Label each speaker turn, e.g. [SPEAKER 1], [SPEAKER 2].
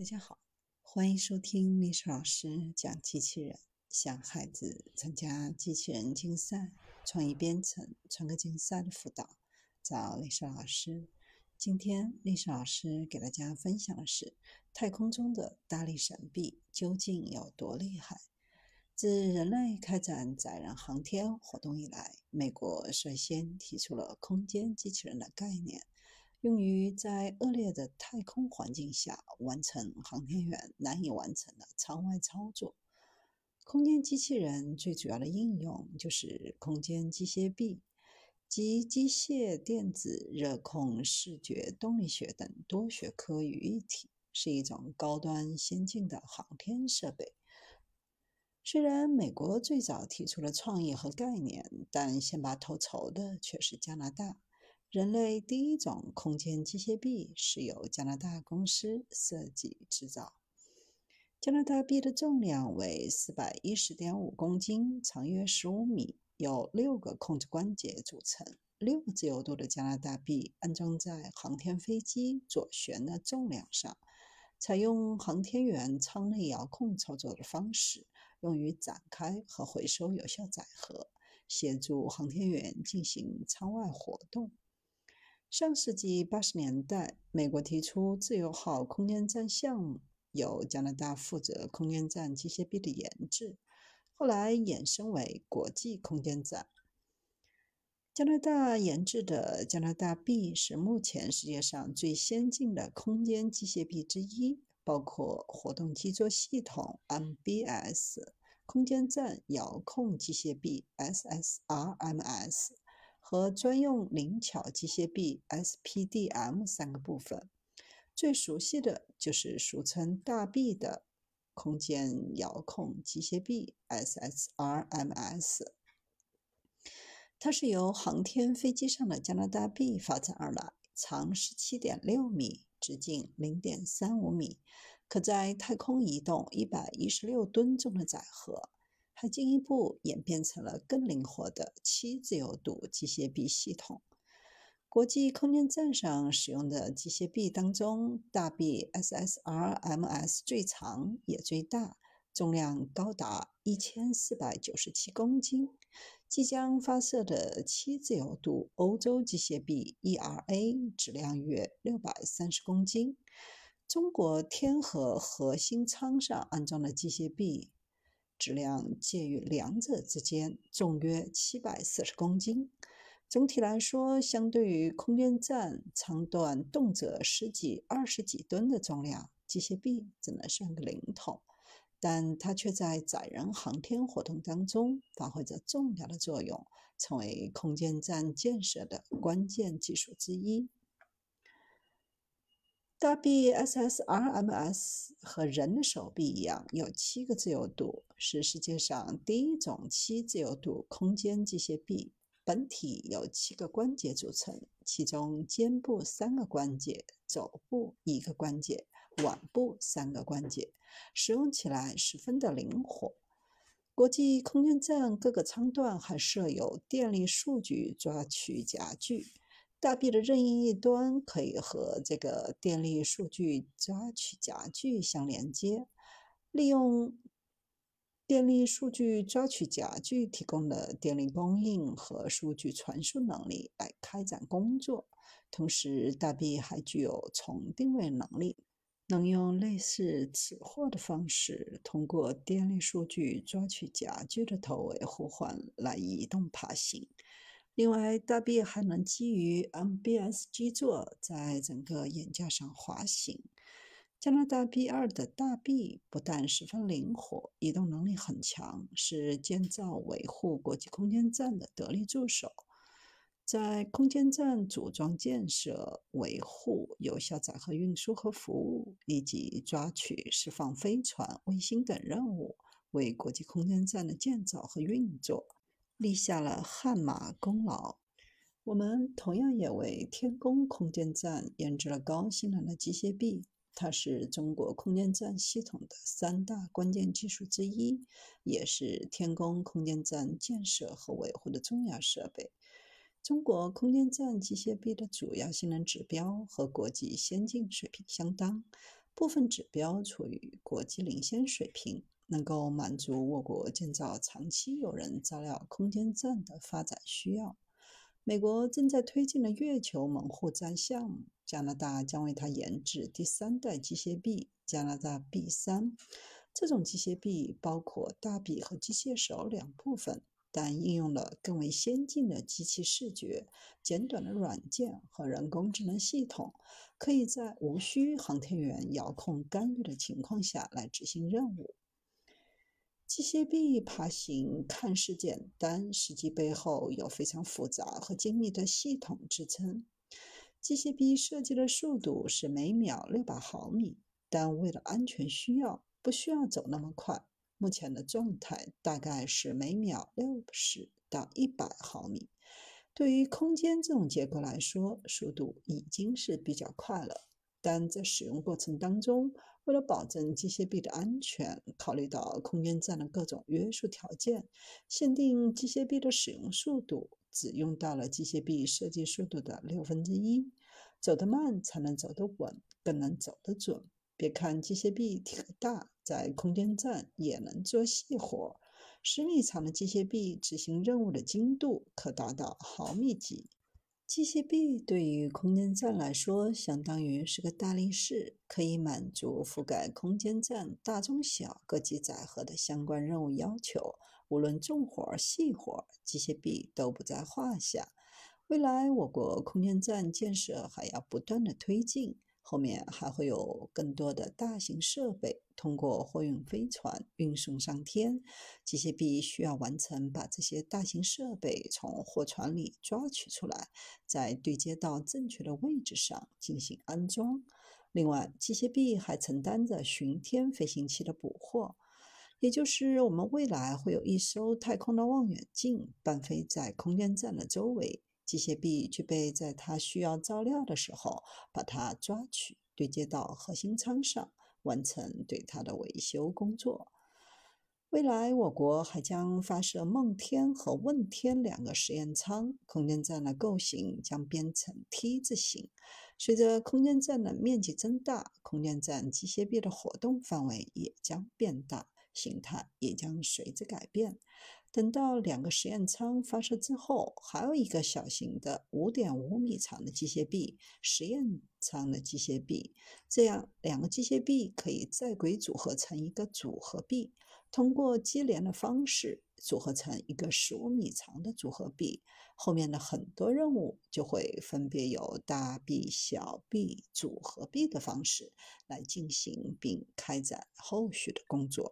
[SPEAKER 1] 大家好，欢迎收听历史老师讲机器人，向孩子参加机器人竞赛、创意编程、创客竞赛的辅导，找历史老师。今天历史老师给大家分享的是太空中的大力神臂究竟有多厉害？自人类开展载人航天活动以来，美国率先提出了空间机器人的概念。用于在恶劣的太空环境下完成航天员难以完成的舱外操作。空间机器人最主要的应用就是空间机械臂，集机械、电子、热控、视觉、动力学等多学科于一体，是一种高端先进的航天设备。虽然美国最早提出了创意和概念，但先拔头筹的却是加拿大。人类第一种空间机械臂是由加拿大公司设计制造。加拿大臂的重量为四百一十点五公斤，长约十五米，由六个控制关节组成。六个自由度的加拿大臂安装在航天飞机左旋的重量上，采用航天员舱内遥控操作的方式，用于展开和回收有效载荷，协助航天员进行舱外活动。上世纪八十年代，美国提出自由号空间站项目，由加拿大负责空间站机械臂的研制，后来衍生为国际空间站。加拿大研制的加拿大臂是目前世界上最先进的空间机械臂之一，包括活动基座系统 （MBS）、空间站遥控机械臂 （SSRMS）。和专用灵巧机械臂 （SPDM） 三个部分，最熟悉的就是俗称“大臂”的空间遥控机械臂 （SSRMS）。它是由航天飞机上的加拿大臂发展而来，长十七点六米，直径零点三五米，可在太空移动一百一十六吨重的载荷。它进一步演变成了更灵活的七自由度机械臂系统。国际空间站上使用的机械臂当中，大臂 SSRMS 最长也最大，重量高达一千四百九十七公斤。即将发射的七自由度欧洲机械臂 ERA 质量约六百三十公斤。中国天河核心舱上安装的机械臂。质量介于两者之间，重约七百四十公斤。总体来说，相对于空间站长段动辄十几、二十几吨的重量，机械臂只能算个零头，但它却在载人航天活动当中发挥着重要的作用，成为空间站建设的关键技术之一。大臂 SSRMS 和人的手臂一样，有七个自由度，是世界上第一种七自由度空间机械臂。本体由七个关节组成，其中肩部三个关节，肘部一个关节，腕部三个关节，使用起来十分的灵活。国际空间站各个舱段还设有电力数据抓取夹具。大臂的任意一端可以和这个电力数据抓取夹具相连接，利用电力数据抓取夹具提供的电力供应和数据传输能力来开展工作。同时，大臂还具有重定位能力，能用类似此货的方式，通过电力数据抓取夹具的头尾互换来移动爬行。另外，大臂还能基于 MBS 基座，在整个眼架上滑行。加拿大 B 二的大臂不但十分灵活，移动能力很强，是建造维护国际空间站的得力助手。在空间站组装建设、维护、有效载荷运输和服务，以及抓取、释放飞船、卫星等任务，为国际空间站的建造和运作。立下了汗马功劳。我们同样也为天宫空间站研制了高性能的机械臂，它是中国空间站系统的三大关键技术之一，也是天宫空间站建设和维护的重要设备。中国空间站机械臂的主要性能指标和国际先进水平相当。部分指标处于国际领先水平，能够满足我国建造长期有人照料空间站的发展需要。美国正在推进的月球门户站项目，加拿大将为它研制第三代机械臂——加拿大 B 三。这种机械臂包括大臂和机械手两部分，但应用了更为先进的机器视觉、简短的软件和人工智能系统，可以在无需航天员遥控干预的情况下来执行任务。机械臂爬行看似简单，实际背后有非常复杂和精密的系统支撑。机械臂设计的速度是每秒六百毫米，但为了安全需要，不需要走那么快。目前的状态大概是每秒六十到一百毫米。对于空间这种结构来说，速度已经是比较快了。但在使用过程当中，为了保证机械臂的安全，考虑到空间站的各种约束条件，限定机械臂的使用速度只用到了机械臂设计速度的六分之一。走得慢才能走得稳，更能走得准。别看机械臂体格大，在空间站也能做细活。十米长的机械臂执行任务的精度可达到毫米级。机械臂对于空间站来说，相当于是个大力士，可以满足覆盖空间站大中小各级载荷的相关任务要求。无论重活细活，机械臂都不在话下。未来，我国空间站建设还要不断的推进。后面还会有更多的大型设备通过货运飞船运送上天，机械臂需要完成把这些大型设备从货船里抓取出来，再对接到正确的位置上进行安装。另外，机械臂还承担着巡天飞行器的捕获，也就是我们未来会有一艘太空的望远镜伴飞在空间站的周围。机械臂具备在它需要照料的时候，把它抓取对接到核心舱上，完成对它的维修工作。未来，我国还将发射梦天和问天两个实验舱，空间站的构型将变成 T 字形。随着空间站的面积增大，空间站机械臂的活动范围也将变大，形态也将随之改变。等到两个实验舱发射之后，还有一个小型的五点五米长的机械臂——实验舱的机械臂。这样，两个机械臂可以在轨组合成一个组合臂，通过接连的方式组合成一个十五米长的组合臂。后面的很多任务就会分别由大臂、小臂、组合臂的方式来进行，并开展后续的工作。